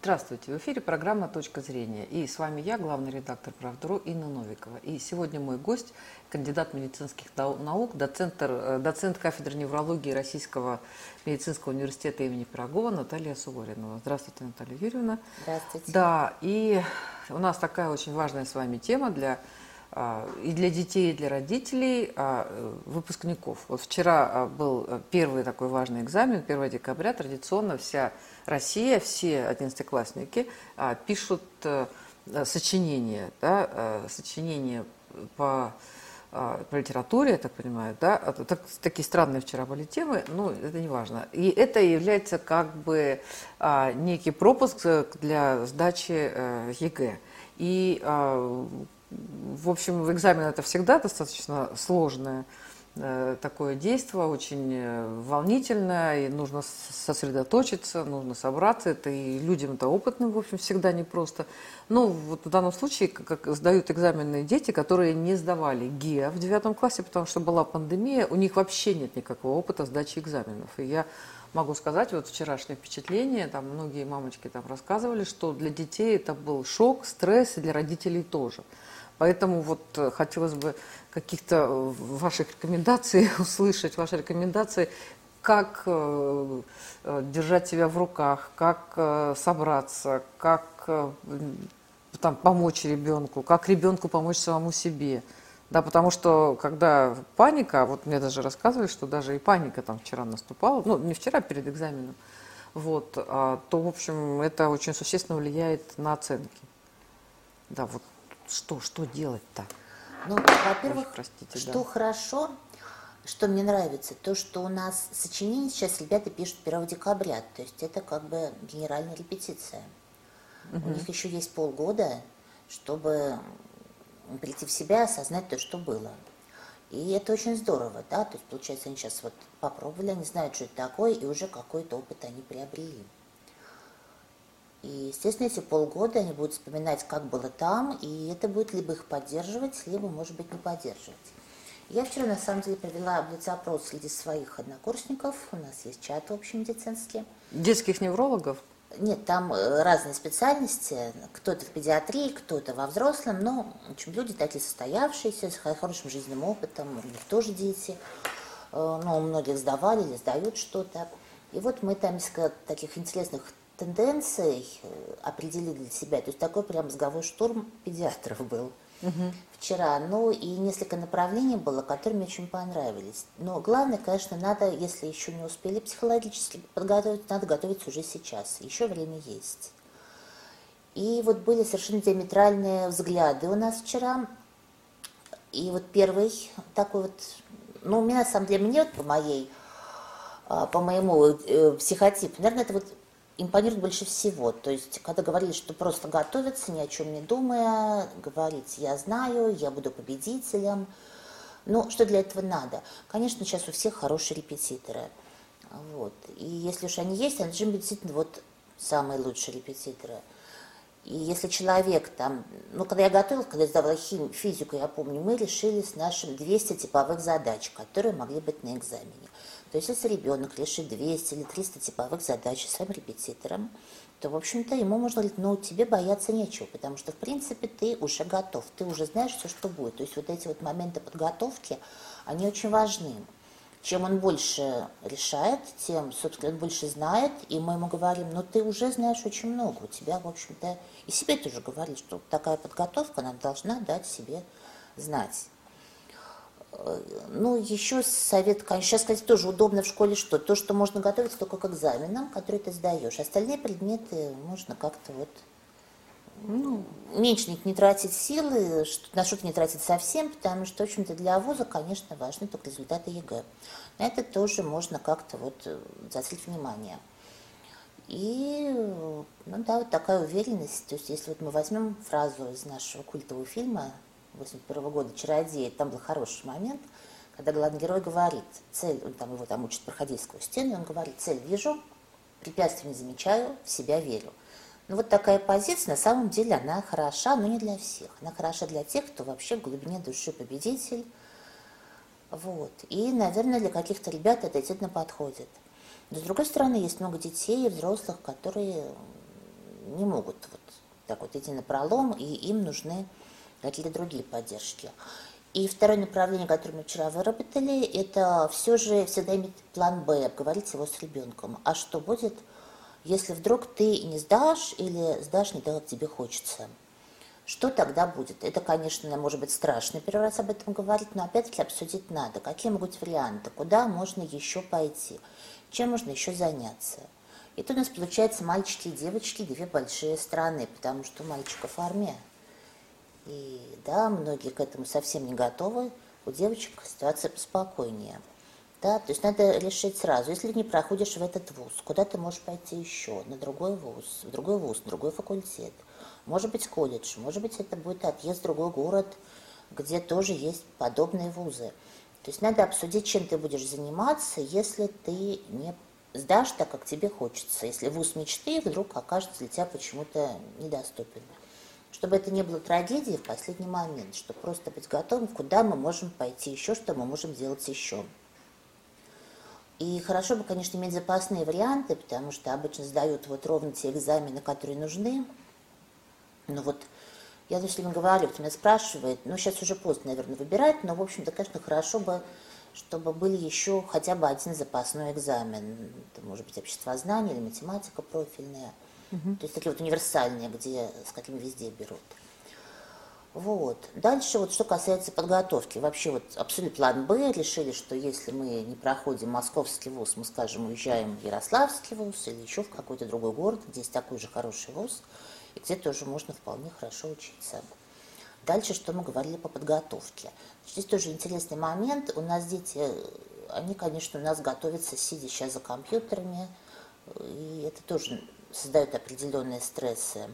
Здравствуйте, в эфире программа «Точка зрения». И с вами я, главный редактор «Правдру» Инна Новикова. И сегодня мой гость, кандидат медицинских наук, доцент, э, доцент кафедры неврологии Российского медицинского университета имени Пирогова Наталья Суворинова. Здравствуйте, Наталья Юрьевна. Здравствуйте. Да, и у нас такая очень важная с вами тема для и для детей, и для родителей, а, выпускников. Вот вчера а, был первый такой важный экзамен, 1 декабря, традиционно вся Россия, все одиннадцатиклассники а, пишут а, сочинения, да, а, сочинения по, а, по литературе, я так понимаю, да, так, такие странные вчера были темы, ну, это не важно. И это является как бы а, некий пропуск для сдачи а, ЕГЭ. И, а, в общем, экзамен это всегда достаточно сложная Э, такое действие, очень э, волнительное, и нужно сосредоточиться, нужно собраться. Это и людям-то опытным, в общем, всегда непросто. Ну, вот в данном случае, как сдают экзаменные дети, которые не сдавали ГИА в девятом классе, потому что была пандемия, у них вообще нет никакого опыта сдачи экзаменов. И я могу сказать, вот вчерашнее впечатление, там многие мамочки там рассказывали, что для детей это был шок, стресс, и для родителей тоже. Поэтому вот э, хотелось бы каких-то э, ваших рекомендаций услышать, ваши рекомендации, как э, держать себя в руках, как собраться, как там, помочь ребенку, как ребенку помочь самому себе. Да, потому что когда паника, вот мне даже рассказывали, что даже и паника там вчера наступала, ну, не вчера, перед экзаменом, вот, а, то, в общем, это очень существенно влияет на оценки. Да, вот что, что делать-то? Ну, во-первых, простите, что да. хорошо, что мне нравится, то, что у нас сочинение сейчас ребята пишут 1 декабря, то есть это как бы генеральная репетиция. Угу. У них еще есть полгода, чтобы прийти в себя, осознать то, что было. И это очень здорово, да, то есть, получается, они сейчас вот попробовали, они знают, что это такое, и уже какой-то опыт они приобрели. И, естественно, эти полгода они будут вспоминать, как было там, и это будет либо их поддерживать, либо, может быть, не поддерживать. Я вчера, на самом деле, провела блиц-опрос среди своих однокурсников. У нас есть чат общемедицинский. Детских неврологов? Нет, там э, разные специальности. Кто-то в педиатрии, кто-то во взрослом. Но, в общем, люди такие состоявшиеся, с хорошим жизненным опытом. У них тоже дети. Э, ну, многих сдавали или сдают что-то. И вот мы там из таких интересных тенденций э, определили для себя. То есть такой прям мозговой штурм педиатров был угу. вчера. Ну и несколько направлений было, которые мне очень понравились. Но главное, конечно, надо, если еще не успели психологически подготовить, надо готовиться уже сейчас. Еще время есть. И вот были совершенно диаметральные взгляды у нас вчера. И вот первый такой вот, ну, у меня, на самом деле, мне вот по моей, а, по моему э, психотипу, наверное, это вот импонирует больше всего. То есть, когда говорили, что просто готовиться, ни о чем не думая, говорить, я знаю, я буду победителем. Но что для этого надо? Конечно, сейчас у всех хорошие репетиторы. Вот. И если уж они есть, они должны быть действительно вот самые лучшие репетиторы. И если человек там, ну, когда я готовилась, когда я сдавала хим, физику, я помню, мы решили с нашим 200 типовых задач, которые могли быть на экзамене. То есть если ребенок решит 200 или 300 типовых задач своим репетитором, то, в общем-то, ему можно говорить, ну, тебе бояться нечего, потому что, в принципе, ты уже готов, ты уже знаешь все, что будет. То есть вот эти вот моменты подготовки, они очень важны. Чем он больше решает, тем, собственно, он больше знает, и мы ему говорим, ну, ты уже знаешь очень много, у тебя, в общем-то, и себе тоже говорит, что такая подготовка нам должна дать себе знать. Ну, еще совет, конечно, сейчас, сказать, тоже удобно в школе что? То, что можно готовиться только к экзаменам, которые ты сдаешь. Остальные предметы можно как-то вот ну, меньше не, не тратить силы, на что-то не тратить совсем, потому что, в общем-то, для вуза, конечно, важны только результаты ЕГЭ. На это тоже можно как-то вот э, заострить внимание. И, ну да, вот такая уверенность. То есть, если вот мы возьмем фразу из нашего культового фильма 81 года «Чародеи», там был хороший момент, когда главный герой говорит, цель, он там его там учит проходить сквозь стену, он говорит, цель вижу, препятствий не замечаю, в себя верю. Ну вот такая позиция, на самом деле, она хороша, но не для всех. Она хороша для тех, кто вообще в глубине души победитель. Вот. И, наверное, для каких-то ребят это действительно подходит. Но, с другой стороны, есть много детей и взрослых, которые не могут вот так вот идти на пролом, и им нужны какие-то другие поддержки. И второе направление, которое мы вчера выработали, это все же всегда иметь план Б, обговорить его с ребенком. А что будет, если вдруг ты не сдашь или сдашь не так, как тебе хочется? Что тогда будет? Это, конечно, может быть страшно первый раз об этом говорить, но опять-таки обсудить надо. Какие могут быть варианты? Куда можно еще пойти? Чем можно еще заняться? И тут у нас получается мальчики и девочки две большие страны, потому что у мальчиков армия. И да, многие к этому совсем не готовы. У девочек ситуация поспокойнее. Да, то есть надо решить сразу. Если не проходишь в этот вуз, куда ты можешь пойти еще? На другой вуз, в другой вуз, на другой факультет – может быть колледж, может быть это будет отъезд в другой город, где тоже есть подобные вузы. То есть надо обсудить, чем ты будешь заниматься, если ты не сдашь так, как тебе хочется, если вуз мечты вдруг окажется для тебя почему-то недоступен. Чтобы это не было трагедией в последний момент, чтобы просто быть готовым, куда мы можем пойти еще, что мы можем делать еще. И хорошо бы, конечно, иметь запасные варианты, потому что обычно сдают вот ровно те экзамены, которые нужны, ну вот, я все время говорю, кто меня спрашивает, ну сейчас уже поздно, наверное, выбирать, но, в общем-то, конечно, хорошо бы, чтобы были еще хотя бы один запасной экзамен. Это может быть обществознание или математика профильная. Угу. То есть такие вот универсальные, где, с какими везде берут. Вот. Дальше, вот что касается подготовки. Вообще вот абсолютно план Б решили, что если мы не проходим московский вуз, мы, скажем, уезжаем в Ярославский вуз или еще в какой-то другой город, где есть такой же хороший вуз – и где тоже можно вполне хорошо учиться. Дальше, что мы говорили по подготовке. Здесь тоже интересный момент. У нас дети, они, конечно, у нас готовятся, сидя сейчас за компьютерами, и это тоже создает определенные стрессы.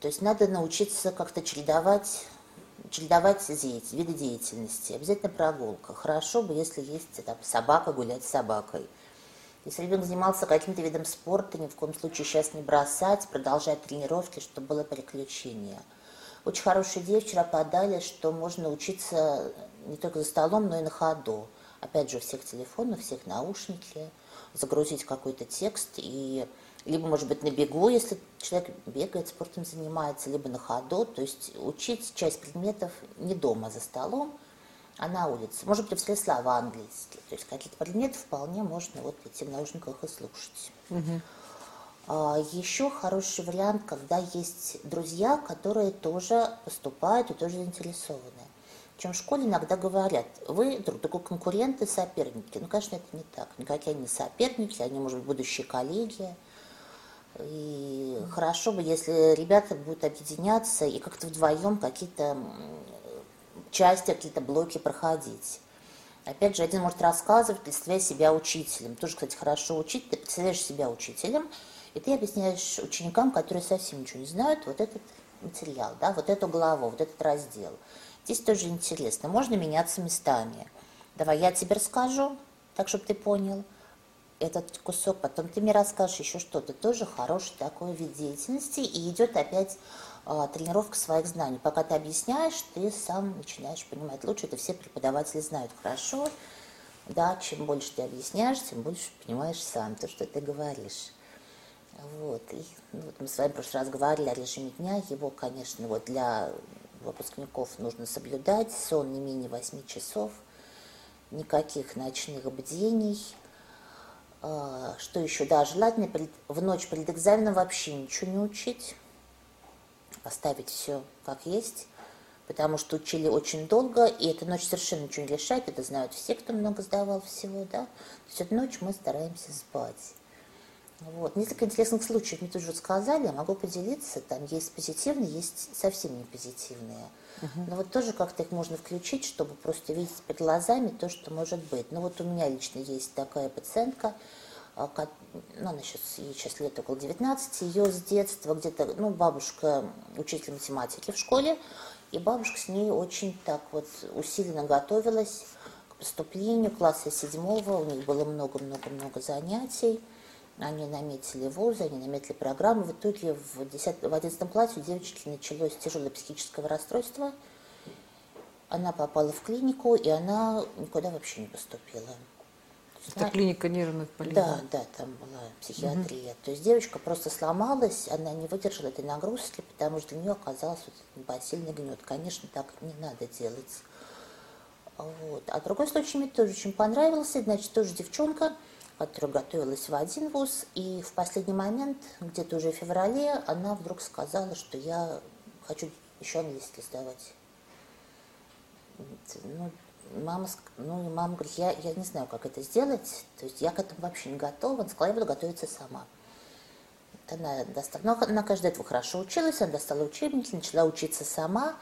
То есть надо научиться как-то чередовать чередовать виды деятельности. Обязательно прогулка. Хорошо бы, если есть там, собака, гулять с собакой – если ребенок занимался каким-то видом спорта, ни в коем случае сейчас не бросать, продолжать тренировки, чтобы было приключение. Очень хорошие идеи вчера подали, что можно учиться не только за столом, но и на ходу. Опять же, у всех телефонов, у всех наушники, загрузить какой-то текст и либо, может быть, на бегу, если человек бегает, спортом занимается, либо на ходу, то есть учить часть предметов не дома, за столом, а на улице. Может быть, все слова английские. То есть какие-то предметы вполне можно вот идти в наушниках и слушать. Угу. А, еще хороший вариант, когда есть друзья, которые тоже поступают и тоже заинтересованы. Чем в школе иногда говорят, вы друг другу конкуренты, соперники. Ну, конечно, это не так. Никакие они соперники, они, может быть, будущие коллеги. И хорошо бы, если ребята будут объединяться и как-то вдвоем какие-то части, какие-то блоки проходить. Опять же, один может рассказывать, представляя себя учителем. Тоже, кстати, хорошо учить. Ты представляешь себя учителем, и ты объясняешь ученикам, которые совсем ничего не знают, вот этот материал, да, вот эту главу, вот этот раздел. Здесь тоже интересно. Можно меняться местами. Давай я тебе расскажу, так, чтобы ты понял этот кусок, потом ты мне расскажешь еще что-то. Тоже хороший такой вид деятельности. И идет опять а, тренировка своих знаний. Пока ты объясняешь, ты сам начинаешь понимать лучше. Это все преподаватели знают хорошо. Да, чем больше ты объясняешь, тем больше понимаешь сам то, что ты говоришь. Вот. И ну, вот мы с вами в прошлый раз говорили о режиме дня. Его, конечно, вот для выпускников нужно соблюдать. Сон не менее 8 часов. Никаких ночных бдений. А, что еще? Да, желательно в ночь перед экзаменом вообще ничего не учить оставить все как есть, потому что учили очень долго, и эта ночь совершенно ничего не решает, это знают все, кто много сдавал всего, да. То есть эту ночь мы стараемся спать. Вот. Несколько интересных случаев мне тоже сказали, я могу поделиться. Там есть позитивные, есть совсем не позитивные. Uh-huh. Но вот тоже как-то их можно включить, чтобы просто видеть перед глазами то, что может быть. Ну вот у меня лично есть такая пациентка, а, ну, она сейчас, ей сейчас лет около 19, ее с детства где-то, ну, бабушка учитель математики в школе, и бабушка с ней очень так вот усиленно готовилась к поступлению класса седьмого, у них было много-много-много занятий, они наметили вузы, они наметили программу. В итоге в, 10, в 11 классе у девочки началось тяжелое психическое расстройство. Она попала в клинику, и она никуда вообще не поступила Это на... клиника нервных болезней? Да, да, там была психиатрия. Угу. То есть девочка просто сломалась, она не выдержала этой нагрузки, потому что для нее оказался вот непосильный гнет. Конечно, так не надо делать. Вот. А другой случай мне тоже очень понравился. Значит, тоже девчонка, готовилась в один вуз, и в последний момент, где-то уже в феврале, она вдруг сказала, что я хочу еще английский сдавать. Ну, мама, ну, мама говорит, я, я не знаю, как это сделать, то есть я к этому вообще не готова, она сказала, я буду готовиться сама. Она, достала, но она, каждый этого хорошо училась, она достала учебники, начала учиться сама,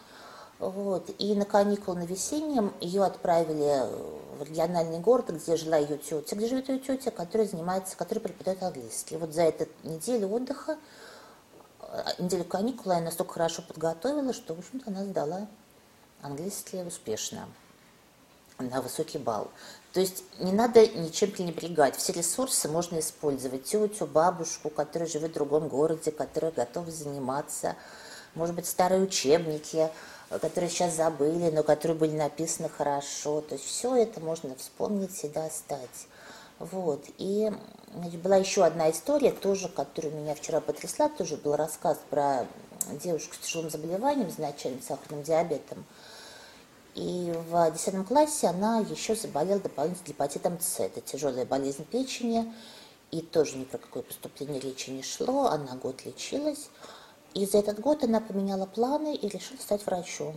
вот, и на каникулы на весеннем ее отправили в региональный город, где жила ее тетя, где живет ее тетя, которая занимается, которая преподает английский. Вот за эту неделю отдыха, а, неделю каникулы я настолько хорошо подготовила, что, в общем-то, она сдала английский успешно на высокий балл. То есть не надо ничем пренебрегать. Все ресурсы можно использовать. Тетю, бабушку, которая живет в другом городе, которая готова заниматься. Может быть, старые учебники, которые сейчас забыли, но которые были написаны хорошо. То есть все это можно вспомнить и достать. Вот. И значит, была еще одна история, тоже, которая меня вчера потрясла, тоже был рассказ про девушку с тяжелым заболеванием, изначально сахарным диабетом. И в 10 классе она еще заболела дополнительно гепатитом С. Это тяжелая болезнь печени. И тоже ни про какое поступление речи не шло. Она год лечилась. И за этот год она поменяла планы и решила стать врачом.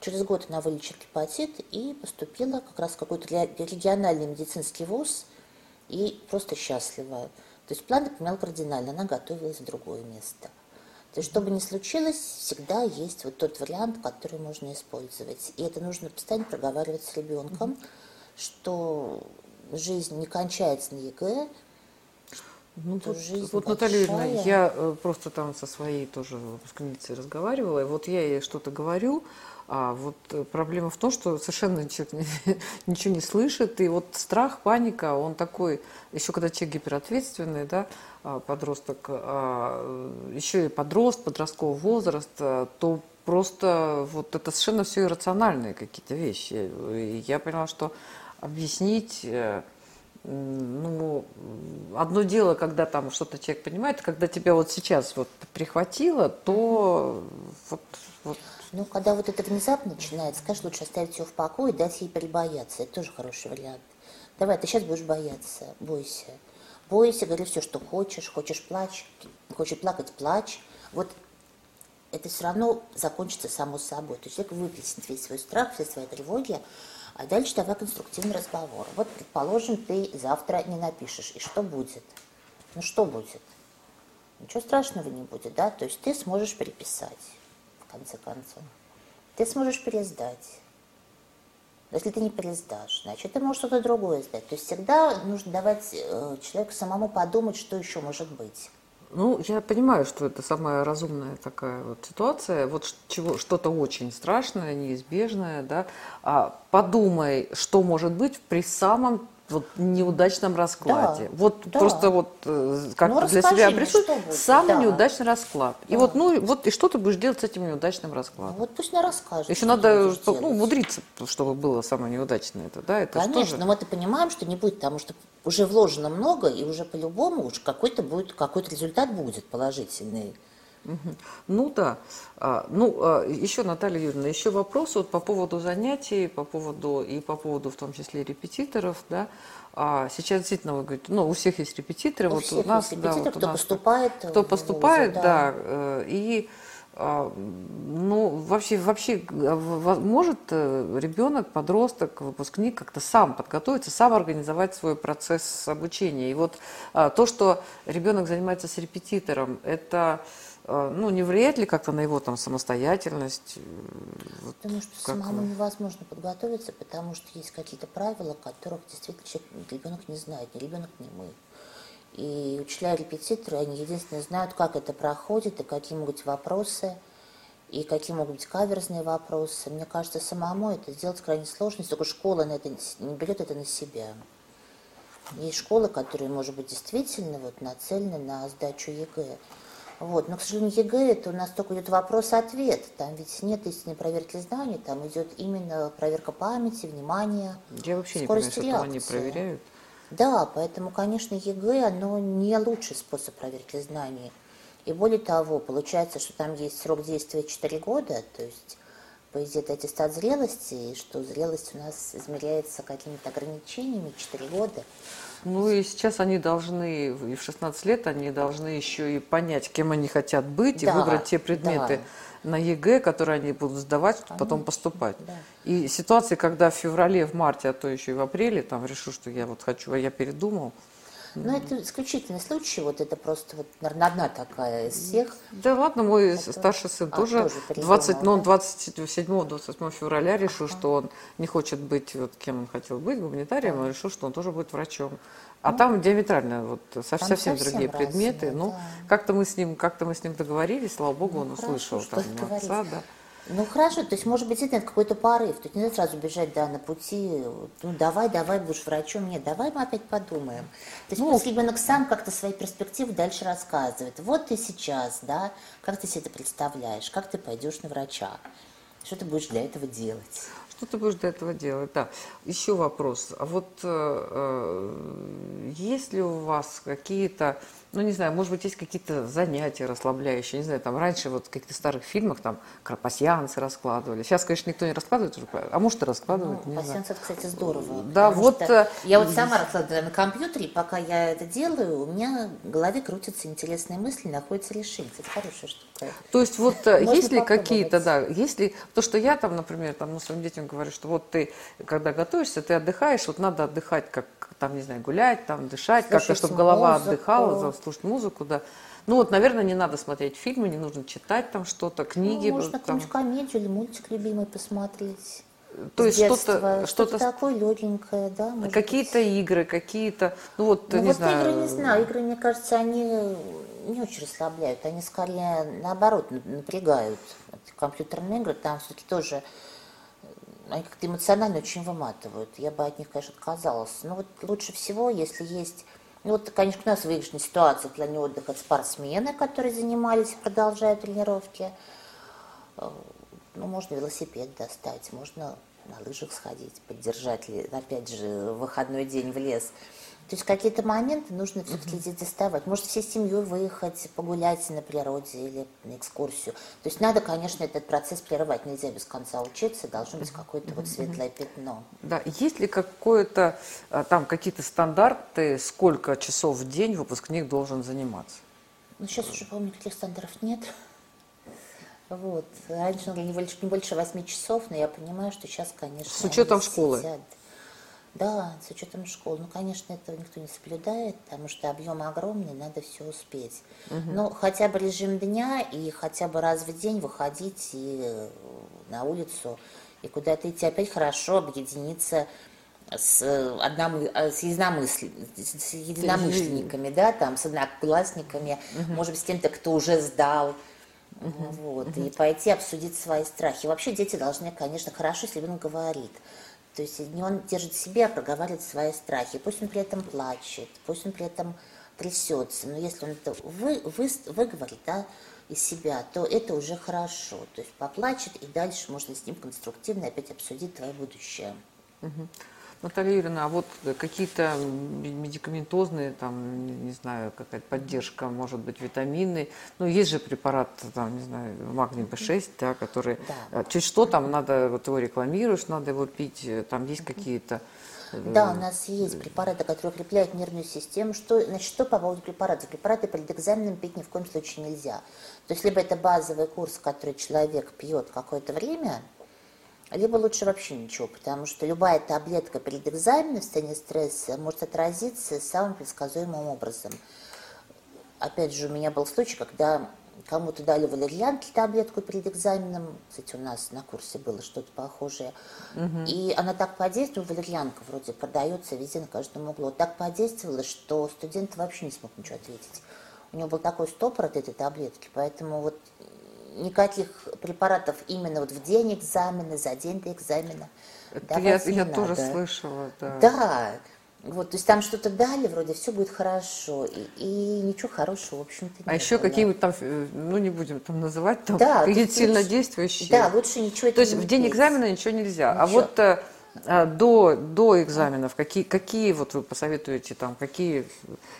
Через год она вылечила гепатит и поступила как раз в какой-то региональный медицинский вуз и просто счастлива. То есть планы поменял кардинально, она готовилась в другое место. То есть, что бы ни случилось, всегда есть вот тот вариант, который можно использовать. И это нужно постоянно проговаривать с ребенком, mm-hmm. что жизнь не кончается на ЕГЭ, ну, вот, жизнь вот Наталья Юрьевна, я э, просто там со своей тоже выпускницей разговаривала, и вот я ей что-то говорю, а вот э, проблема в том, что совершенно человек ничего не слышит, и вот страх, паника, он такой, еще когда человек гиперответственный, да, а, подросток, а, еще и подрост, подростковый возраст, то просто вот это совершенно все иррациональные какие-то вещи. И я поняла, что объяснить, э, ну, одно дело, когда там что-то человек понимает, когда тебя вот сейчас вот прихватило, то вот, вот ну, когда вот это внезапно начинается, скажешь, лучше оставить ее в покое дать ей перебояться. Это тоже хороший вариант. Давай, ты сейчас будешь бояться, бойся. Бойся, говори все, что хочешь, хочешь плачь, хочешь плакать, плачь. Вот это все равно закончится само собой. То есть человек выплеснет весь свой страх, все свои тревоги, а дальше давай конструктивный разговор. Вот, предположим, ты завтра не напишешь, и что будет? Ну, что будет? Ничего страшного не будет, да? То есть ты сможешь переписать, в конце концов. Ты сможешь пересдать. Если ты не пересдашь, значит, ты можешь что-то другое сдать. То есть всегда нужно давать э, человеку самому подумать, что еще может быть. Ну, я понимаю, что это самая разумная такая вот ситуация, вот чего, что-то очень страшное, неизбежное, да, а подумай, что может быть при самом вот неудачном раскладе. Да, вот да. просто вот э, как ну, для себя обрисуй самый да. неудачный расклад. Да. И вот ну вот и что ты будешь делать с этим неудачным раскладом? Ну, вот пусть мне расскажет. Еще надо ну умудриться, чтобы было самое неудачное это, да? Это Конечно, но мы-то понимаем, что не будет, потому что уже вложено много и уже по-любому уж какой-то будет какой-то результат будет положительный. Ну да. А, ну, а, еще, Наталья Юрьевна, еще вопрос вот по поводу занятий, по поводу и по поводу в том числе репетиторов, да. А сейчас действительно вы говорите, ну, у всех есть репетиторы, у вот всех у нас, есть да, вот кто у нас, поступает, кто поступает, вузы, да. да, э, и ну, вообще, вообще может э, ребенок, подросток, выпускник как-то сам подготовиться, сам организовать свой процесс обучения. И вот то, что ребенок занимается с репетитором, это а, ну, не влияет ли как-то на его там самостоятельность? Вот, потому что как самому невозможно подготовиться, потому что есть какие-то правила, которых действительно человек, ребенок не знает, ни ребенок, ни мы. И учителя репетиторы, они единственное знают, как это проходит, и какие могут быть вопросы, и какие могут быть каверзные вопросы. Мне кажется, самому это сделать крайне сложно, если только школа на это не берет это на себя. Есть школы, которые, может быть, действительно вот, нацелены на сдачу ЕГЭ. Вот. Но, к сожалению, ЕГЭ это у нас только идет вопрос-ответ. Там ведь нет истинной проверки знаний, там идет именно проверка памяти, внимания, Я вообще не понимаю, что там они проверяют. Да, поэтому, конечно, ЕГЭ, оно не лучший способ проверки знаний. И более того, получается, что там есть срок действия 4 года, то есть по идее это аттестат зрелости, и что зрелость у нас измеряется какими-то ограничениями 4 года. Ну и сейчас они должны, и в 16 лет они должны еще и понять, кем они хотят быть, Да, и выбрать те предметы на ЕГЭ, которые они будут сдавать, потом Конечно, поступать. да. И ситуации, когда в феврале, в марте, а то еще и в апреле, там решу, что я вот хочу, а я передумал. Но это исключительный случай, вот это просто вот, наверное, одна такая из всех. Да ладно, мой старший сын а, тоже, тоже передумал, 20, ну, он да? 27-28 февраля решил, что он не хочет быть, вот кем он хотел быть, гуманитарием, он решил, что он тоже будет врачом. А там диаметрально, вот совсем, совсем другие разные, предметы. Ну, да. как-то мы с ним, как-то мы с ним договорились, слава богу, он Ну, хорошо, услышал что там отца, да. Ну хорошо, то есть может быть это какой-то порыв, то есть нельзя сразу бежать да, на пути, ну давай, давай, будешь врачом, нет, давай мы опять подумаем. То есть Ну, пусть ребенок сам как-то свои перспективы дальше рассказывает. Вот ты сейчас, да, как ты себе это представляешь, как ты пойдешь на врача, что ты будешь для этого делать. Что ты будешь для этого делать? Да. Еще вопрос. А вот э, э, есть ли у вас какие-то, ну не знаю, может быть, есть какие-то занятия расслабляющие? Не знаю, там раньше вот в каких-то старых фильмах там крапасьянцы раскладывали. Сейчас, конечно, никто не раскладывает уже, а может и раскладывают, Ну, не знаю. пассианс, это, кстати, здорово. Да, вот, что э, Я вот сама раскладываю на компьютере, пока я это делаю, у меня в голове крутятся интересные мысли, находится решение. Это хорошая штука. То есть вот э, есть ли какие-то, да, есть ли, то, что я там, например, там, ну, своим детям говорю, что вот ты, когда готовишься, ты отдыхаешь, вот надо отдыхать, как, там, не знаю, гулять, там, дышать, как-то, чтобы голова отдыхала, слушать музыку, да. Ну вот, наверное, не надо смотреть фильмы, не нужно читать там что-то, книги. Ну, можно там. какую-нибудь комедию или мультик любимый посмотреть. То есть что-то- что-то- такое легенькое, да. Какие-то игры, какие-то, ну вот, Ну не вот знаю. игры не знаю, игры, мне кажется, они не очень расслабляют, они скорее наоборот на- напрягают. Компьютерные игры там все-таки тоже э, они как-то эмоционально очень выматывают. Я бы от них, конечно, отказалась. Но вот лучше всего, если есть... Вот, конечно, у нас выигрышная ситуация в плане отдыха спортсмены, которые занимались продолжают тренировки. Э, Ну, можно велосипед достать, можно на лыжах сходить, поддержать, ли, опять же, выходной день в лес. То есть какие-то моменты нужно все-таки здесь доставать. Может, всей семьей выехать, погулять на природе или на экскурсию. То есть надо, конечно, этот процесс прерывать. Нельзя без конца учиться, должно быть какое-то вот светлое пятно. Да, есть ли какое-то, а, там, какие-то стандарты, сколько часов в день выпускник должен заниматься? Ну, сейчас уже, по-моему, никаких стандартов нет. Вот. Раньше не больше, не больше 8 часов, но я понимаю, что сейчас, конечно... С учетом школы? сидят. Да, с учетом школы. Ну, конечно, этого никто не соблюдает, потому что объемы огромные, надо все успеть. Но хотя бы режим дня и хотя бы раз в день выходить и э, на улицу и куда-то идти. Опять хорошо объединиться с, э, одномы- э, с, единомысли- с единомышленниками, да, там, с одноклассниками, может быть, с тем-то, кто уже сдал. Вот, и пойти обсудить свои страхи. Вообще дети должны, конечно, хорошо, если ребенок говорит. То есть не он держит в себе, а проговаривает свои страхи. Пусть он при этом плачет, пусть он при этом трясется. Но если он это вы, вы, выговорит да, из себя, то это уже хорошо. То есть поплачет, и дальше можно с ним конструктивно опять обсудить твое будущее. Наталья Юрьевна, а вот какие-то медикаментозные, там, не, не знаю, какая-то поддержка, может быть, витамины. Ну, есть же препарат, там, не знаю, магний B6, да, который... Да. э, Чуть что там надо, вот его рекламируешь, надо его пить, э, там есть какие-то... э, Да, у нас есть препараты, которые укрепляют нервную систему. Что, значит, что по поводу препаратов? Препараты перед экзаменом пить ни в коем случае нельзя. То есть либо это базовый курс, который человек пьет какое-то время, либо лучше вообще ничего, потому что любая таблетка перед экзаменом в состоянии стресса может отразиться самым предсказуемым образом. Опять же, у меня был случай, когда кому-то дали валерьянки таблетку перед экзаменом. Кстати, у нас на курсе было что-то похожее. И она так подействовала, валерьянка вроде продается везде на каждом углу. Так подействовала, что студент вообще не смог ничего ответить. У него был такой стопор от этой таблетки, поэтому вот никаких препаратов именно вот в день экзамена, за день до экзамена. Это я, не я тоже слышала, да. Да, вот, то есть там что-то дали, вроде все будет хорошо, и, и ничего хорошего, в общем-то, А не еще какие-нибудь там, э, ну не будем там называть, там Да, какие-то то есть лучше- сильно действующие. Да, лучше ничего То есть этого в не день экзамена ничего нельзя. А Ничего. вот э, А до, до экзаменов какие, какие вот вы посоветуете там, какие...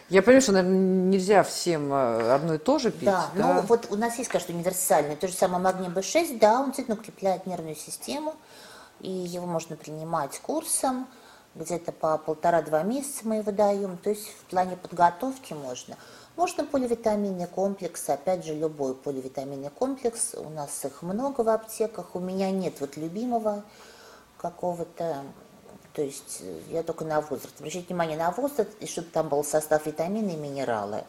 Я понимаю, что, наверное, нельзя всем а, одно и то же пить. Да, да? ну вот у нас есть, конечно, универсальный, то же самое магний B6, да, он действительно укрепляет нервную систему, и его можно принимать курсом, где-то по полтора-два месяца мы его даем, то есть в плане подготовки можно. Можно поливитаминный комплекс, опять же, любой поливитаминный комплекс, у нас их много в аптеках, у меня нет вот любимого какого-то, то есть я только на возраст. Обращайте внимание на возраст, и чтобы там был состав витамины и минералы.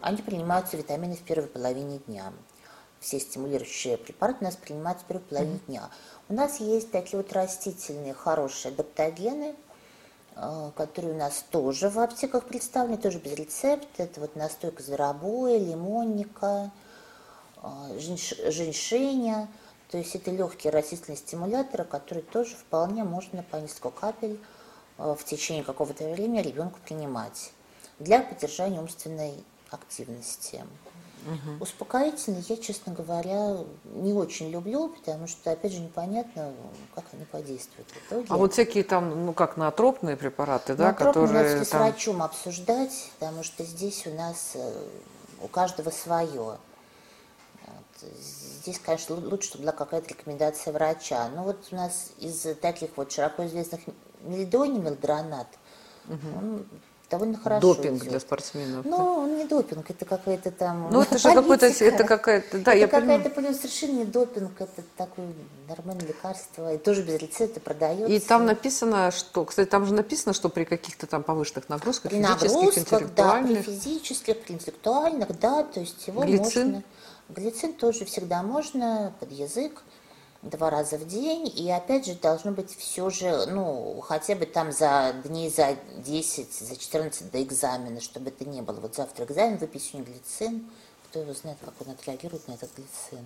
Они принимаются витамины в первой половине дня. Все стимулирующие препараты у нас принимаются в первой половине mm-hmm. дня. У нас есть такие вот растительные хорошие адаптогены, Э, которые у нас тоже в аптеках представлены, тоже без рецепта. Это вот настойка зверобоя, лимонника, э, женьшеня. То есть это легкие растительные стимуляторы, которые тоже вполне можно по несколько капель э, в течение какого-то времени ребенку принимать для поддержания умственной активности. Угу. Успокоительные я, честно говоря, не очень люблю, потому что, опять же, непонятно, как они подействуют в итоге. А вот всякие там, ну как, наотропные препараты, да, которые... надо там... с врачом обсуждать, потому что здесь у нас э, у каждого свое. Здесь, конечно, лучше, чтобы была какая-то рекомендация врача. Но вот у нас из таких вот широко известных мельдоний, мелдронат, угу. он довольно хорошо Допинг идет. для спортсменов. Ну, не допинг, это какая-то там Ну, это же какой-то, это какая-то, да, это я какая-то, понимаю, совершенно не допинг, это такое нормальное лекарство, и тоже без рецепта продается. И там написано, что, кстати, там же написано, что при каких-то там повышенных нагрузках, при физических, нагрузках, интеллектуальных. Да, при физических, при интеллектуальных, да, то есть его Глицин? можно... Глицин тоже всегда можно под язык, два раза в день, и опять же должно быть все же, ну, хотя бы там за дней за 10, за 14 до экзамена, чтобы это не было. Вот завтра экзамен, сегодня глицин, кто его знает, как он отреагирует на этот глицин.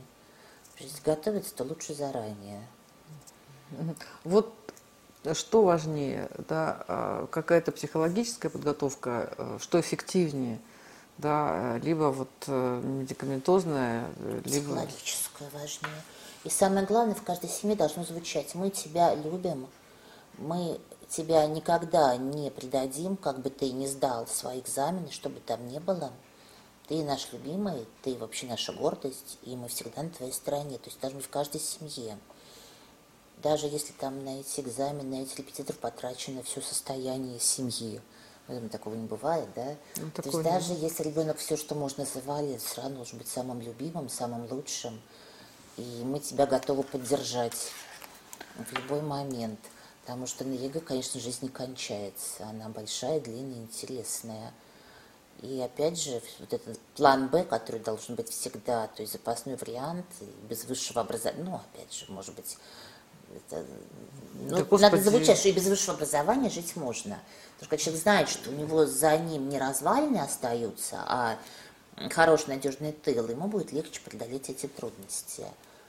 Если готовиться, то лучше заранее. Вот что важнее, да, а, какая-то психологическая подготовка, а, что эффективнее, да, либо вот э, медикаментозная, либо... Психологическая важнее. И самое главное, в каждой семье должно звучать, мы тебя любим, мы тебя никогда не предадим, как бы ты ни сдал свои экзамены, что бы там ни было. Ты наш любимый, ты вообще наша гордость, и мы всегда на твоей стороне. То есть быть в каждой семье. Даже если там на эти экзамены, на эти репетиторов потрачено все состояние семьи. Наверное, такого не бывает, да? Ну, То есть даже если ребенок все, что можно завалит, все равно должен быть самым любимым, самым лучшим и мы тебя готовы поддержать в любой момент. Потому что на ЕГЭ, конечно, жизнь не кончается. Она большая, длинная, интересная. И опять же, вот этот план Б, который должен быть всегда, то есть запасной вариант, без высшего образования, ну, опять же, может быть, ну, да, надо замечать, что и без высшего образования жить можно. Потому что когда человек знает, что у него за ним не развалины остаются, а хороший надежный тыл, ему будет легче преодолеть эти трудности.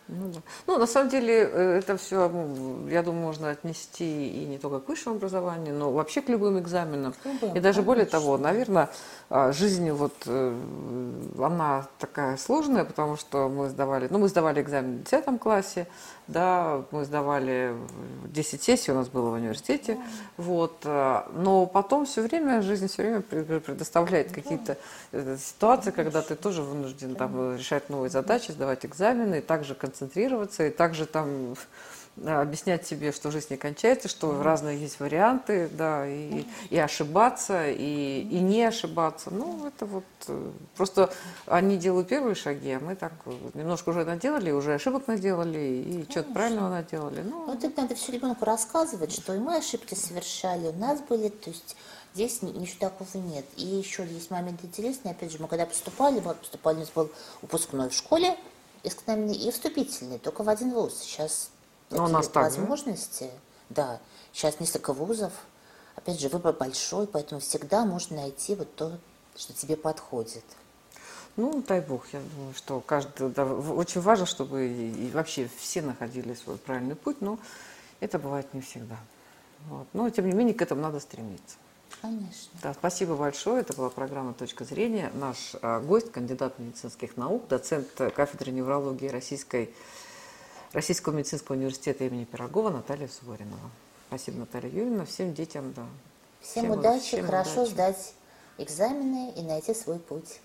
Ну, да. ну, на самом деле, э, это все, я думаю, можно отнести и не только к высшему образованию, но вообще к любым экзаменам. Любым, и даже конечно. более того, наверное, а, жизнь вот, э, она такая сложная, потому что мы сдавали, ну, мы сдавали экзамен в 10 классе, да, мы сдавали 10 сессий у нас было в университете, да. вот, э, но потом все время, жизнь все время предоставляет да. какие-то ситуации, когда ты тоже вынужден там решать новые задачи, сдавать экзамены, и также концентрироваться, и также там объяснять себе, что жизнь не кончается, что mm разные есть варианты, да, и, и ошибаться, и, и не ошибаться. Ну, это вот э, просто они делают первые шаги, а мы так немножко уже наделали, уже ошибок наделали, и что-то правильного наделали. Ну, вот это надо все ребенку рассказывать, что и мы ошибки совершали, у нас были, то есть Здесь ничего такого нет. И еще есть момент интересный. Опять же, мы когда поступали, вот поступали, у нас был выпускной в школе, экзаменный и вступительный, только в один вуз. Сейчас но у нас так, возможности. Да? да, сейчас несколько вузов. Опять же, выбор большой, поэтому всегда можно найти вот то, что тебе подходит. Ну, дай бог, я думаю, что каждый, да, очень важно, чтобы и вообще все находили свой правильный путь, но это бывает не всегда. Вот. Но, тем не менее, к этому надо стремиться. Конечно. Да, спасибо большое. Это была программа «Точка зрения». Наш э, гость, кандидат медицинских наук, доцент кафедры неврологии Российской Российского медицинского университета имени Пирогова Наталья Суворинова. Спасибо, Наталья Юрьевна. Всем детям, да. Всем, всем удачи, всем хорошо удачи. сдать экзамены и найти свой путь.